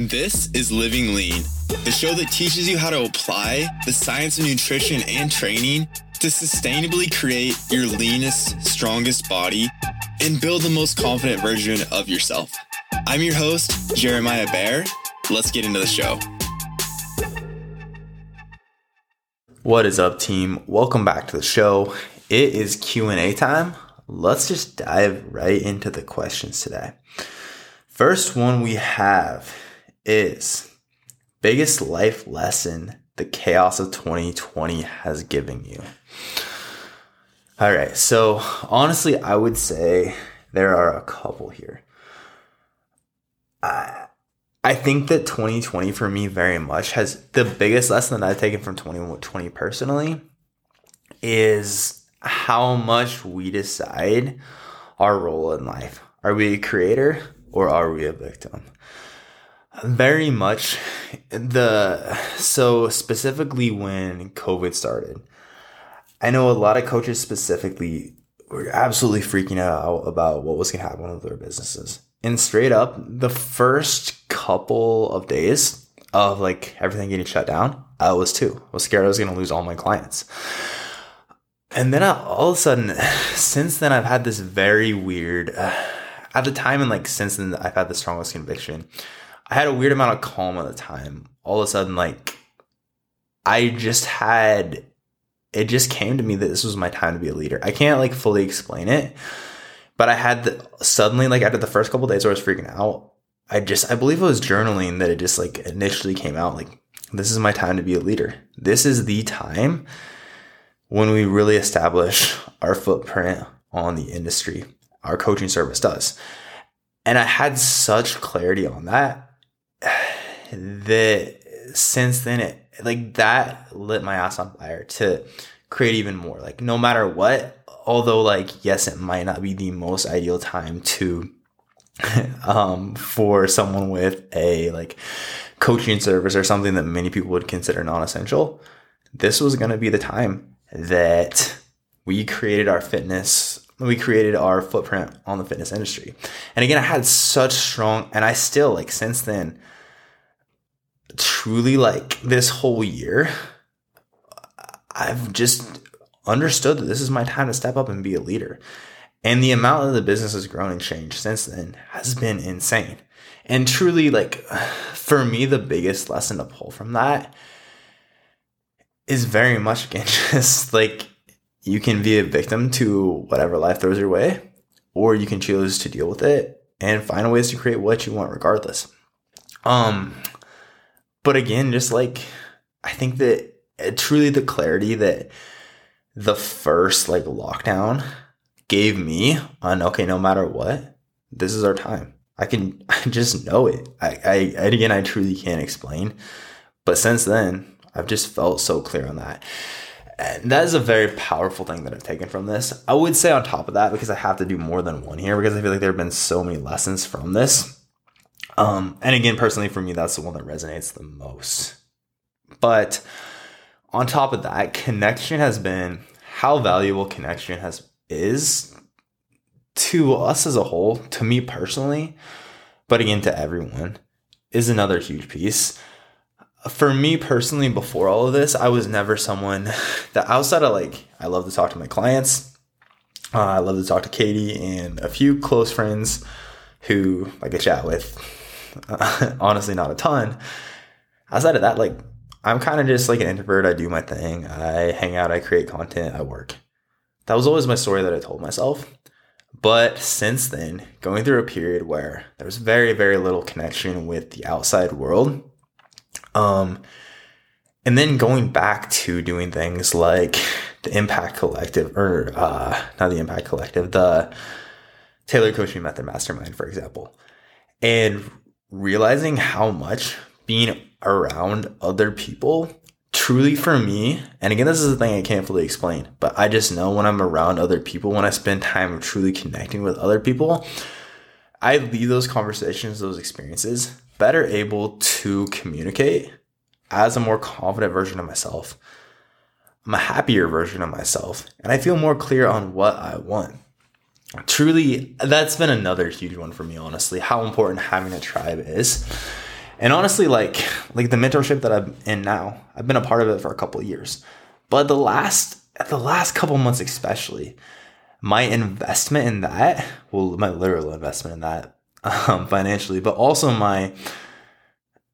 This is Living Lean, the show that teaches you how to apply the science of nutrition and training to sustainably create your leanest, strongest body and build the most confident version of yourself. I'm your host, Jeremiah Bear. Let's get into the show. What is up, team? Welcome back to the show. It is Q&A time. Let's just dive right into the questions today. First one we have is biggest life lesson the chaos of 2020 has given you? All right. So, honestly, I would say there are a couple here. I, I think that 2020 for me very much has the biggest lesson that I've taken from 2020 personally is how much we decide our role in life. Are we a creator or are we a victim? Very much the so specifically when COVID started, I know a lot of coaches specifically were absolutely freaking out about what was going to happen with their businesses. And straight up, the first couple of days of like everything getting shut down, I was too. I was scared I was going to lose all my clients. And then all of a sudden, since then, I've had this very weird, uh, at the time, and like since then, I've had the strongest conviction I had a weird amount of calm at the time. All of a sudden, like, I just had, it just came to me that this was my time to be a leader. I can't like fully explain it, but I had the, suddenly, like, after the first couple days where I was freaking out, I just, I believe it was journaling that it just like initially came out like, this is my time to be a leader. This is the time when we really establish our footprint on the industry. Our coaching service does. And I had such clarity on that that since then it like that lit my ass on fire to create even more. Like no matter what, although like yes, it might not be the most ideal time to um for someone with a like coaching service or something that many people would consider non-essential. This was going to be the time that we created our fitness we created our footprint on the fitness industry. And again, I had such strong and I still like since then truly like this whole year, I've just understood that this is my time to step up and be a leader. And the amount that the business has grown and changed since then has been insane. And truly, like, for me, the biggest lesson to pull from that is very much again just like you can be a victim to whatever life throws your way, or you can choose to deal with it and find ways to create what you want regardless. Um, but again, just like I think that uh, truly the clarity that the first like lockdown gave me on okay, no matter what, this is our time. I can I just know it. I, I again I truly can't explain. But since then, I've just felt so clear on that. And that is a very powerful thing that I've taken from this. I would say on top of that, because I have to do more than one here, because I feel like there have been so many lessons from this. Um, and again, personally, for me, that's the one that resonates the most. But on top of that, connection has been how valuable connection has is to us as a whole, to me personally, but again to everyone, is another huge piece. For me personally, before all of this, I was never someone that outside of like I love to talk to my clients. Uh, I love to talk to Katie and a few close friends who like I chat with honestly, not a ton. Outside of that, like I'm kind of just like an introvert. I do my thing. I hang out. I create content. I work. That was always my story that I told myself. But since then, going through a period where there was very, very little connection with the outside world, um, and then going back to doing things like the Impact Collective, or uh, not the Impact Collective, the Tailored Coaching Method Mastermind, for example, and realizing how much being around other people truly for me, and again, this is the thing I can't fully explain, but I just know when I'm around other people, when I spend time truly connecting with other people, I leave those conversations, those experiences better able to communicate as a more confident version of myself. I'm a happier version of myself, and I feel more clear on what I want truly that's been another huge one for me honestly how important having a tribe is And honestly, like like the mentorship that I'm in now, I've been a part of it for a couple years. But the last the last couple months especially, my investment in that, well, my literal investment in that um, financially, but also my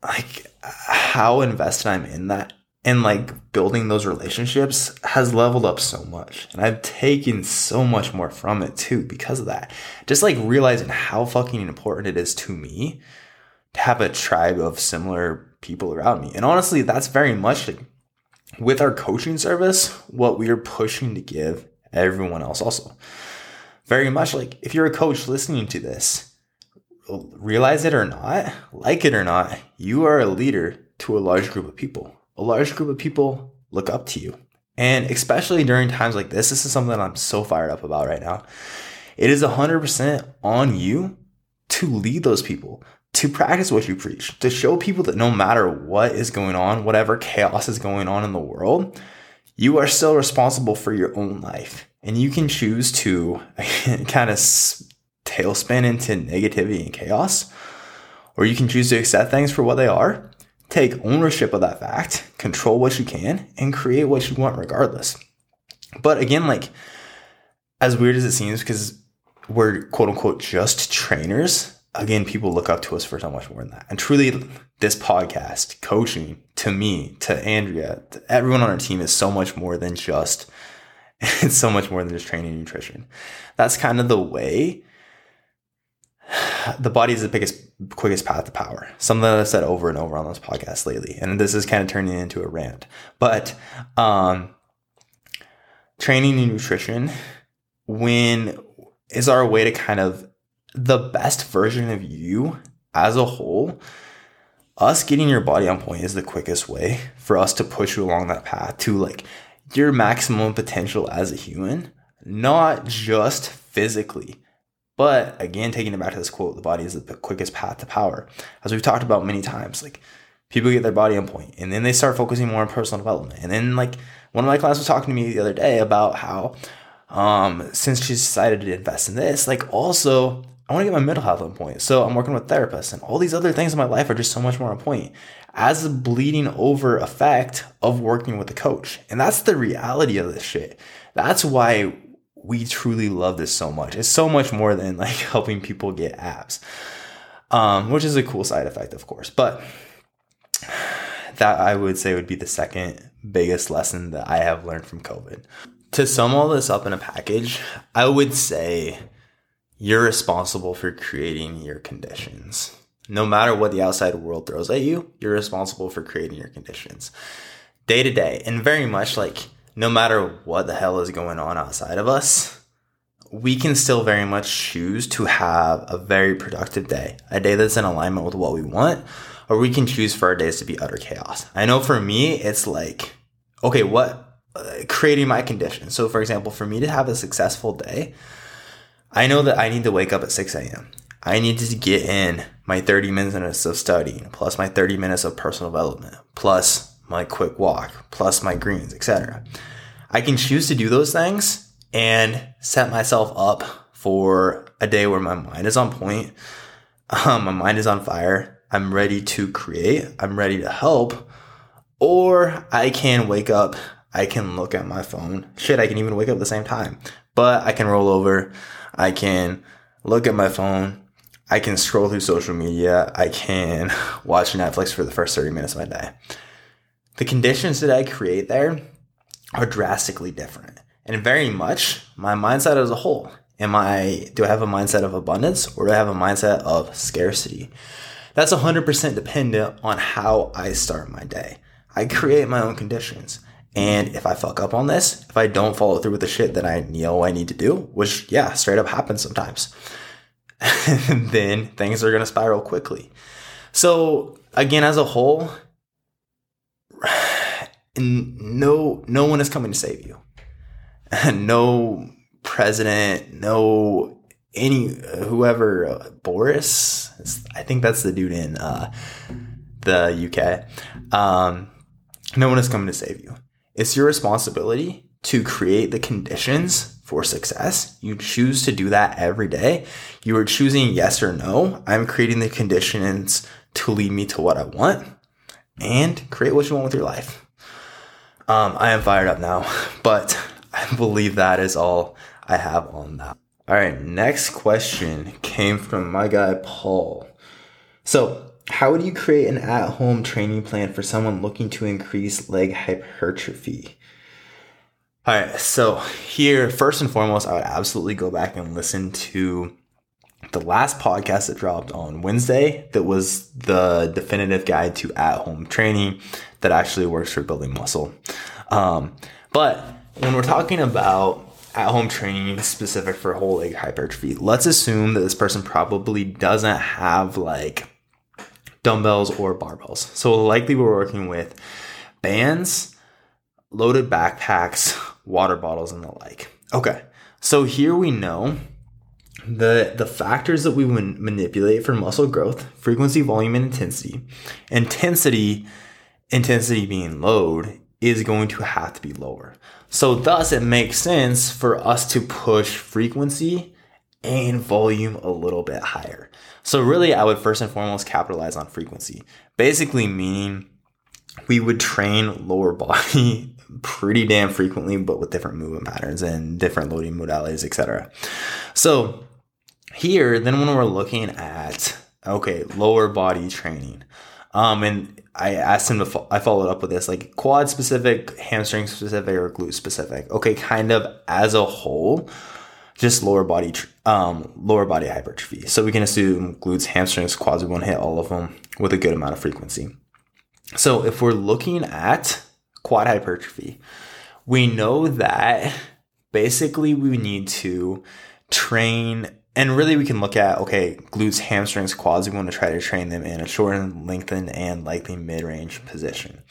like how invested I'm in that and like building those relationships has leveled up so much. And I've taken so much more from it too because of that. Just like realizing how fucking important it is to me to have a tribe of similar people around me. And honestly, that's very much like with our coaching service, what we are pushing to give everyone else also. Very much like if you're a coach listening to this, realize it or not, like it or not, you are a leader to a large group of people. A large group of people look up to you. And especially during times like this, this is something that I'm so fired up about right now. It is 100% on you to lead those people, to practice what you preach, to show people that no matter what is going on, whatever chaos is going on in the world, you are still responsible for your own life. And you can choose to kind of tailspin into negativity and chaos, or you can choose to accept things for what they are, take ownership of that fact, control what you can, and create what you want regardless. But again, like, as weird as it seems, because we're quote unquote just trainers, again, people look up to us for so much more than that. And truly, this podcast, coaching to me, to Andrea, to everyone on our team is so much more than just, it's so much more than just training nutrition. That's kind of the way the body is the biggest, quickest path to power. Something that I've said over and over on this podcast lately. And this is kind of turning into a rant. But um, training and nutrition, when is our way to kind of the best version of you as a whole. Us getting your body on point is the quickest way for us to push you along that path to like your maximum potential as a human, not just physically but again, taking it back to this quote, the body is the quickest path to power. As we've talked about many times, like people get their body on point and then they start focusing more on personal development. And then like one of my clients was talking to me the other day about how um since she's decided to invest in this, like also I want to get my mental health on point. So I'm working with therapists and all these other things in my life are just so much more on point as a bleeding over effect of working with a coach. And that's the reality of this shit. That's why we truly love this so much. It's so much more than like helping people get abs, um, which is a cool side effect, of course. But that I would say would be the second biggest lesson that I have learned from COVID. To sum all this up in a package, I would say you're responsible for creating your conditions. No matter what the outside world throws at you, you're responsible for creating your conditions day to day. And very much like no matter what the hell is going on outside of us, we can still very much choose to have a very productive day, a day that's in alignment with what we want, or we can choose for our days to be utter chaos. I know for me, it's like, okay, what, uh, creating my conditions. So, for example, for me to have a successful day, I know that I need to wake up at 6 a.m. I need to get in my 30 minutes of studying, plus my 30 minutes of personal development, plus my quick walk, plus my greens, etc. I can choose to do those things and set myself up for a day where my mind is on point, um, my mind is on fire, I'm ready to create, I'm ready to help, or I can wake up, I can look at my phone. Shit, I can even wake up at the same time, but I can roll over, I can look at my phone, I can scroll through social media, I can watch Netflix for the first 30 minutes of my day the conditions that I create there are drastically different. And very much my mindset as a whole. Am I, do I have a mindset of abundance or do I have a mindset of scarcity? That's 100% dependent on how I start my day. I create my own conditions. And if I fuck up on this, if I don't follow through with the shit that I know I need to do, which yeah, straight up happens sometimes, then things are to spiral quickly. So again, as a whole, no no one is coming to save you. no president, no any whoever uh, Boris. I think that's the dude in uh, the UK. Um, no one is coming to save you. It's your responsibility to create the conditions for success. You choose to do that every day. You are choosing yes or no. I'm creating the conditions to lead me to what I want and create what you want with your life. Um, I am fired up now, but I believe that is all I have on that. All right, next question came from my guy Paul. So, how would you create an at home training plan for someone looking to increase leg hypertrophy? All right, so here, first and foremost, I would absolutely go back and listen to the last podcast that dropped on Wednesday that was the definitive guide to at home training that actually works for building muscle. Um, but when we're talking about at home training specific for whole leg hypertrophy, let's assume that this person probably doesn't have like dumbbells or barbells. So likely we're working with bands, loaded backpacks, water bottles, and the like. Okay. So here we know the the factors that we would manipulate for muscle growth frequency volume and intensity intensity intensity being load is going to have to be lower. So thus it makes sense for us to push frequency and volume a little bit higher. So really i would first and foremost capitalize on frequency basically meaning we would train lower body pretty damn frequently but with different movement patterns and different loading modalities etc so here, then when we're looking at okay, lower body training, um, and I asked him to, fo- I followed up with this like quad specific, hamstring specific, or glute specific. Okay, kind of as a whole, just lower body, tr- um, lower body hypertrophy. So we can assume glutes, hamstrings, quads. We want to hit all of them with a good amount of frequency. So if we're looking at quad hypertrophy, we know that basically we need to train and really we can look at okay glutes hamstrings quads we want to try to train them in a shortened lengthened and likely mid-range position.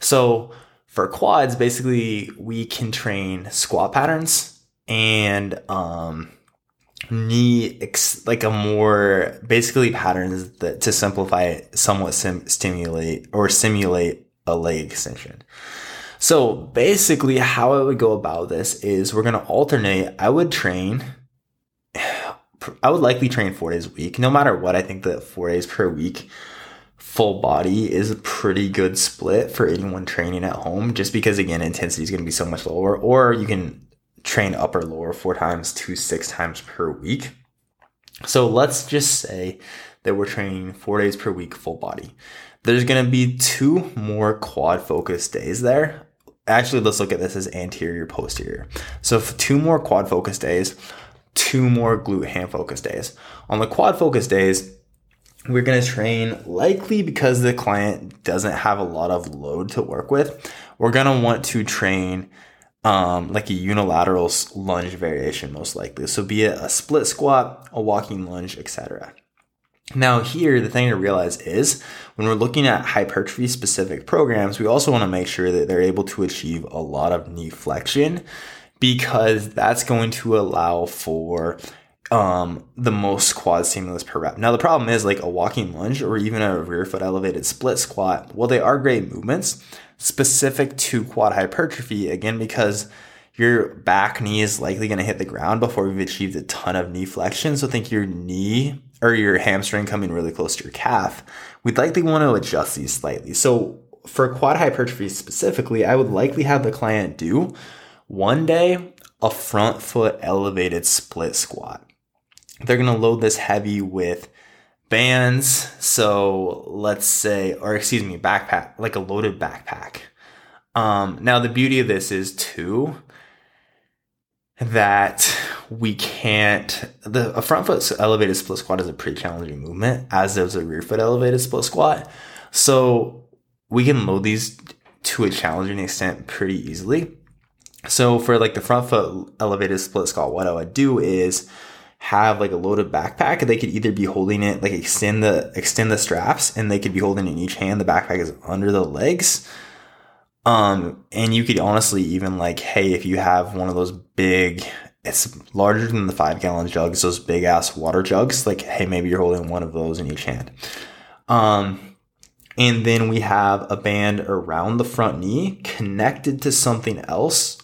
So for quads basically we can train squat patterns and um knee ex- like a more basically patterns that to simplify it somewhat sim- stimulate or simulate a leg extension. So basically how i would go about this is we're going to alternate. I would train I would likely train four days a week. No matter what, I think that four days per week full body is a pretty good split for anyone training at home just because again intensity is going to be so much lower or you can train upper lower four times to six times per week. So let's just say that we're training four days per week full body. There's going to be two more quad focus days there. Actually let's look at this as anterior posterior. So two more quad focus days two more glute ham focus days. On the quad focus days, we're going to train likely because the client doesn't have a lot of load to work with. We're going to want to train um, like a unilateral lunge variation, most likely. So, be it a split squat, a walking lunge, etc. Now, here, the thing to realize is when we're looking at hypertrophy specific programs, we also want to make sure that they're able to achieve a lot of knee flexion because that's going to allow for um, the most quad stimulus per rep. Now, the problem is like a walking lunge or even a rear foot elevated split squat, well, they are great movements specific to quad hypertrophy, again, because your back knee is likely going to hit the ground before you've achieved a ton of knee flexion. So think your knee or your hamstring coming really close to your calf. We'd likely want to adjust these slightly. So for quad hypertrophy specifically, I would likely have the client do one day, a front foot elevated split squat. They're going to load this heavy with bands. So let's say, or excuse me, backpack, like a loaded backpack. Um, now, the beauty of this is too that we can't. The a front foot elevated split squat is a pretty challenging movement, as is a rear foot elevated split squat. So we can load these to a challenging extent pretty easily. So for like the front foot elevated split squat, what I would do is have like a loaded backpack. They could either be holding it, like extend the extend the straps, and they could be holding it in each hand. The backpack is under the legs. Um, and you could honestly even like, hey, if you have one of those big, it's larger than the five gallon jugs, those big ass water jugs, like, hey, maybe you're holding one of those in each hand. Um, and then we have a band around the front knee connected to something else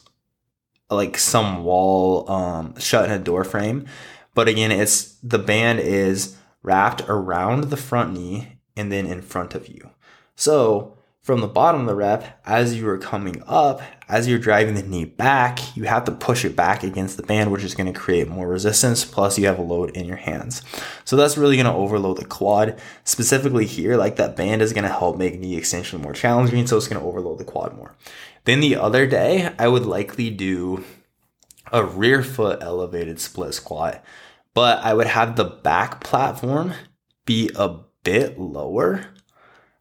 like some wall um, shut in a door frame. But again, it's the band is wrapped around the front knee and then in front of you. So from the bottom of the rep, as you are coming up, as you're driving the knee back, you have to push it back against the band, which is going to create more resistance. Plus, you have a load in your hands. So that's really going to overload the quad. Specifically here, like that band is going to help make knee extension more challenging. So it's going to overload the quad more. Then the other day, I would likely do a rear foot elevated split squat, but I would have the back platform be a bit lower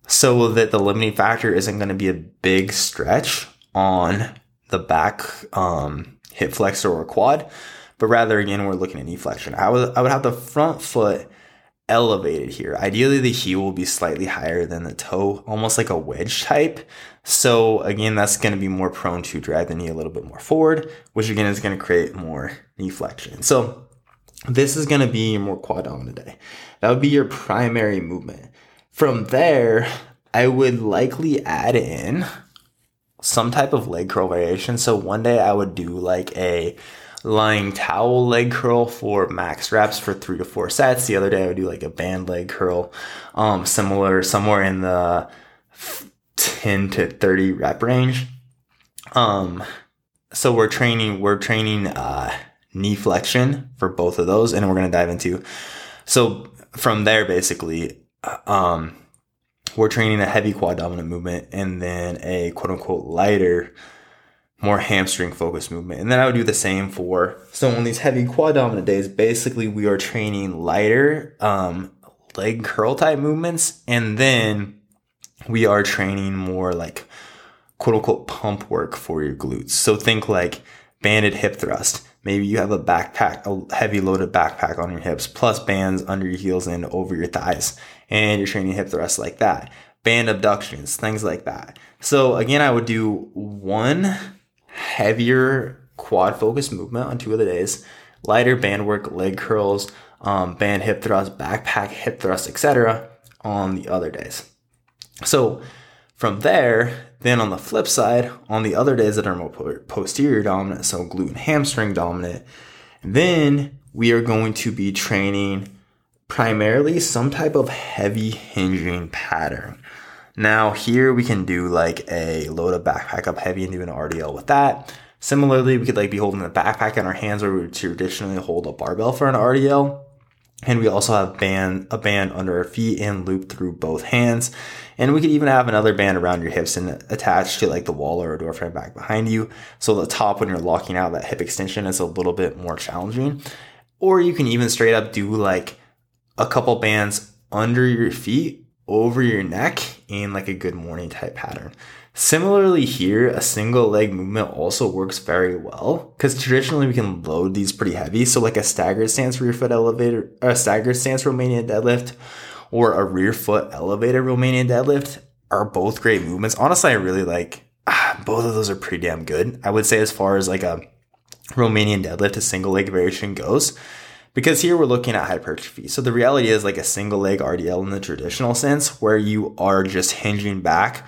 so that the limiting factor isn't going to be a big stretch on the back um, hip flexor or quad, but rather again we're looking at knee flexion. I would I would have the front foot elevated here. Ideally, the heel will be slightly higher than the toe, almost like a wedge type. So again, that's going to be more prone to drag the knee a little bit more forward, which again is going to create more knee flexion. So this is going to be your more quad dominant day. That would be your primary movement. From there, I would likely add in some type of leg curl variation. So one day I would do like a lying towel leg curl for max reps for three to four sets. The other day I would do like a band leg curl, um, similar somewhere in the 10 to 30 rep range. Um, so we're training, we're training, uh, knee flexion for both of those. And we're going to dive into, so from there, basically, um, we're training a heavy quad dominant movement and then a quote unquote lighter, more hamstring focused movement. And then I would do the same for, so on these heavy quad dominant days, basically we are training lighter, um, leg curl type movements. And then we are training more like quote unquote pump work for your glutes. So think like banded hip thrust. Maybe you have a backpack, a heavy loaded backpack on your hips, plus bands under your heels and over your thighs. And you're training hip thrust like that. Band abductions, things like that. So again, I would do one heavier quad focus movement on two of the days, lighter band work, leg curls, um, band hip thrust, backpack hip thrust, etc. on the other days. So from there, then on the flip side, on the other days that are more posterior dominant, so glute and hamstring dominant, then we are going to be training primarily some type of heavy hinging pattern. Now here we can do like a load a backpack up heavy and do an RDL with that. Similarly, we could like be holding the backpack in our hands where we would traditionally hold a barbell for an RDL. And we also have band, a band under our feet and loop through both hands. And we could even have another band around your hips and attached to like the wall or a door frame back behind you. So the top, when you're locking out that hip extension is a little bit more challenging. Or you can even straight up do like a couple bands under your feet, over your neck in like a good morning type pattern. Similarly here, a single leg movement also works very well because traditionally we can load these pretty heavy. So like a staggered stance rear foot elevator, a staggered stance Romanian deadlift or a rear foot elevated Romanian deadlift are both great movements. Honestly, I really like ah, both of those are pretty damn good. I would say as far as like a Romanian deadlift, a single leg variation goes, because here we're looking at hypertrophy. So the reality is like a single leg RDL in the traditional sense where you are just hinging back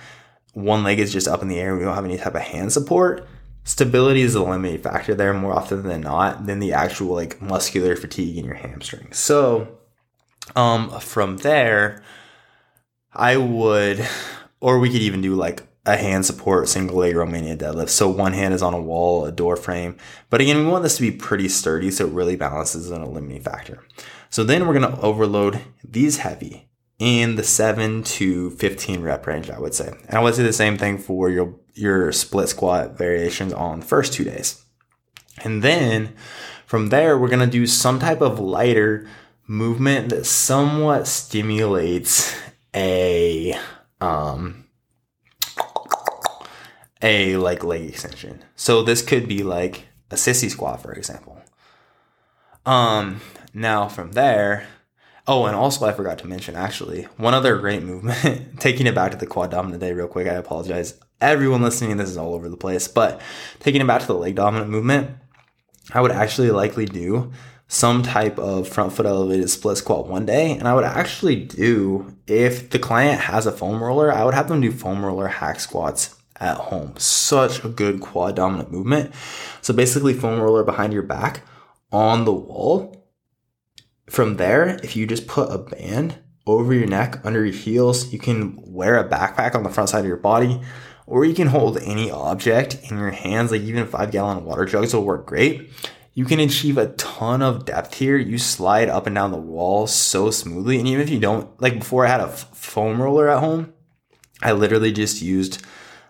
one leg is just up in the air. We don't have any type of hand support. Stability is the limiting factor there more often than not than the actual like muscular fatigue in your hamstrings. So, um, from there, I would, or we could even do like a hand support single leg Romanian deadlift. So one hand is on a wall, a door frame. But again, we want this to be pretty sturdy so it really balances on a limiting factor. So then we're going to overload these heavy in the 7 to 15 rep range, I would say. And I would say the same thing for your, your split squat variations on the first two days. And then from there, we're going to do some type of lighter movement that somewhat stimulates a, um, a like leg extension. So this could be like a sissy squat, for example. Um, now from there, Oh, and also I forgot to mention actually one other great movement. taking it back to the quad dominant day real quick. I apologize, everyone listening. This is all over the place, but taking it back to the leg dominant movement, I would actually likely do some type of front foot elevated split squat one day, and I would actually do if the client has a foam roller, I would have them do foam roller hack squats at home. Such a good quad dominant movement. So basically, foam roller behind your back on the wall from there, if you just put a band over your neck, under your heels. You can wear a backpack on the front side of your body, or you can hold any object in your hands, like even five gallon water jugs will work great. You can achieve a ton of depth here. You slide up and down the wall so smoothly. And even if you don't, like before I had a foam roller at home, I literally just used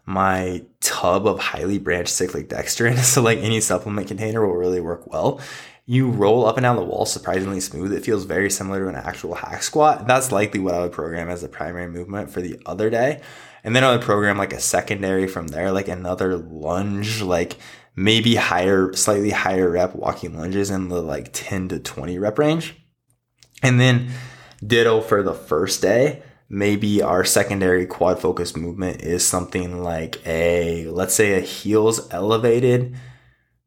my tub of highly branched cyclic dextrin. So like any supplement container will really work well. You roll up and down the wall surprisingly smooth. It feels very similar to an actual hack squat. That's likely what I would program as the primary movement for the other day. And then I would program like a secondary from there, like another lunge, like maybe higher, slightly higher rep walking lunges in the like 10 to 20 rep range. And then ditto for the first day maybe our secondary quad focus movement is something like a, let's say a heels elevated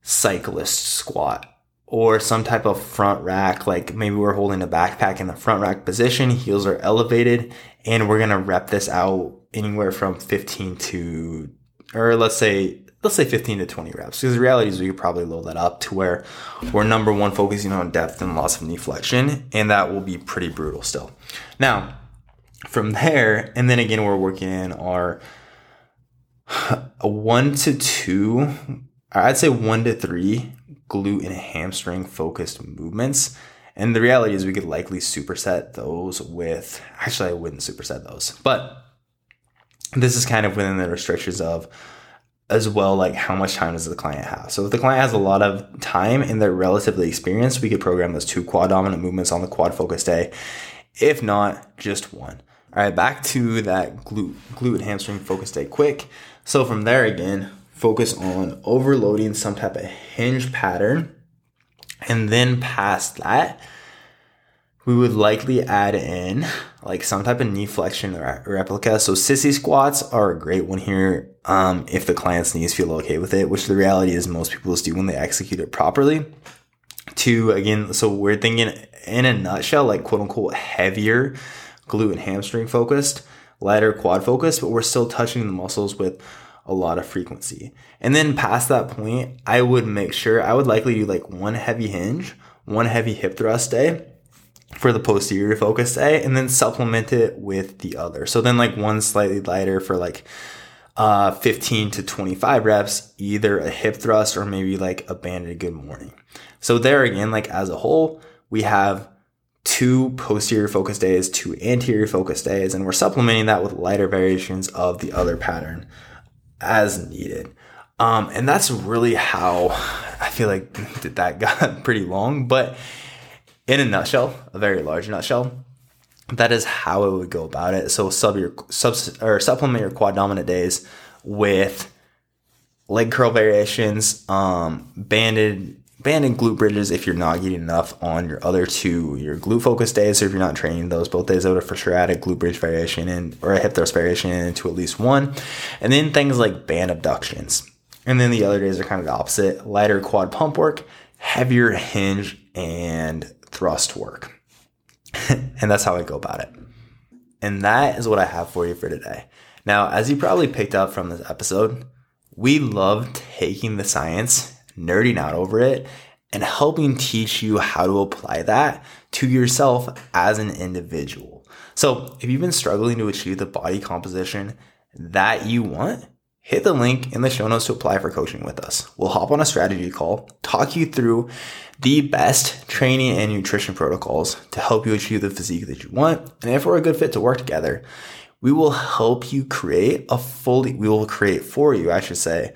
cyclist squat or some type of front rack. Like maybe we're holding a backpack in the front rack position, heels are elevated and we're going to rep this out anywhere from 15 to, or let's say, let's say 15 to 20 reps. Because the reality is we could probably load that up to where we're number one focusing on depth and loss of knee flexion. And that will be pretty brutal still. Now, from there, and then again, we're working in our one to two, I'd say one to three glute and hamstring focused movements. And the reality is, we could likely superset those with, actually, I wouldn't superset those, but this is kind of within the restrictions of as well, like how much time does the client have? So if the client has a lot of time and they're relatively experienced, we could program those two quad dominant movements on the quad focus day. If not, just one. All right, back to that glute, glute hamstring focus day quick. So from there again, focus on overloading some type of hinge pattern. And then past that, we would likely add in like some type of knee flexion replica. So sissy squats are a great one here. Um, if the client's knees feel okay with it, which the reality is most people just do when they execute it properly. To again, so we're thinking in a nutshell, like quote unquote heavier glute and hamstring focused, lighter quad focused, but we're still touching the muscles with a lot of frequency. And then past that point, I would make sure I would likely do like one heavy hinge, one heavy hip thrust day for the posterior focus day, and then supplement it with the other. So then like one slightly lighter for like uh 15 to 25 reps, either a hip thrust or maybe like a banded good morning. So there again, like as a whole, we have two posterior focus days, two anterior focus days, and we're supplementing that with lighter variations of the other pattern as needed. Um, and that's really how I feel like that got pretty long, but in a nutshell, a very large nutshell, that is how I would go about it. So sub your sub or supplement your quad dominant days with leg curl variations, um, banded banded glute bridges if you're not getting enough on your other two, your glute focus days. So if you're not training those both days, I would for sure add a glute bridge variation and or a hip thrust variation into at least one. And then things like band abductions. And then the other days are kind of the opposite. Lighter quad pump work, heavier hinge and thrust work. and that's how I go about it. And that is what I have for you for today. Now, as you probably picked up from this episode, we love taking the science nerding out over it, and helping teach you how to apply that to yourself as an individual. So, if you've been struggling to achieve the body composition that you want, hit the link in the show notes to apply for coaching with us. We'll hop on a strategy call, talk you through the best training and nutrition protocols to help you achieve the physique that you want. And if we're a good fit to work together, we will help you create a fully, we will create for you, I should say,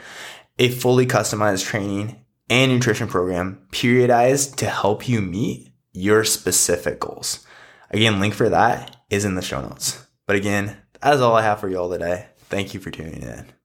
a fully customized training and nutrition program periodized to help you meet your specific goals. Again, link for that is in the show notes. But again, that is all I have for you all today. Thank you for tuning in.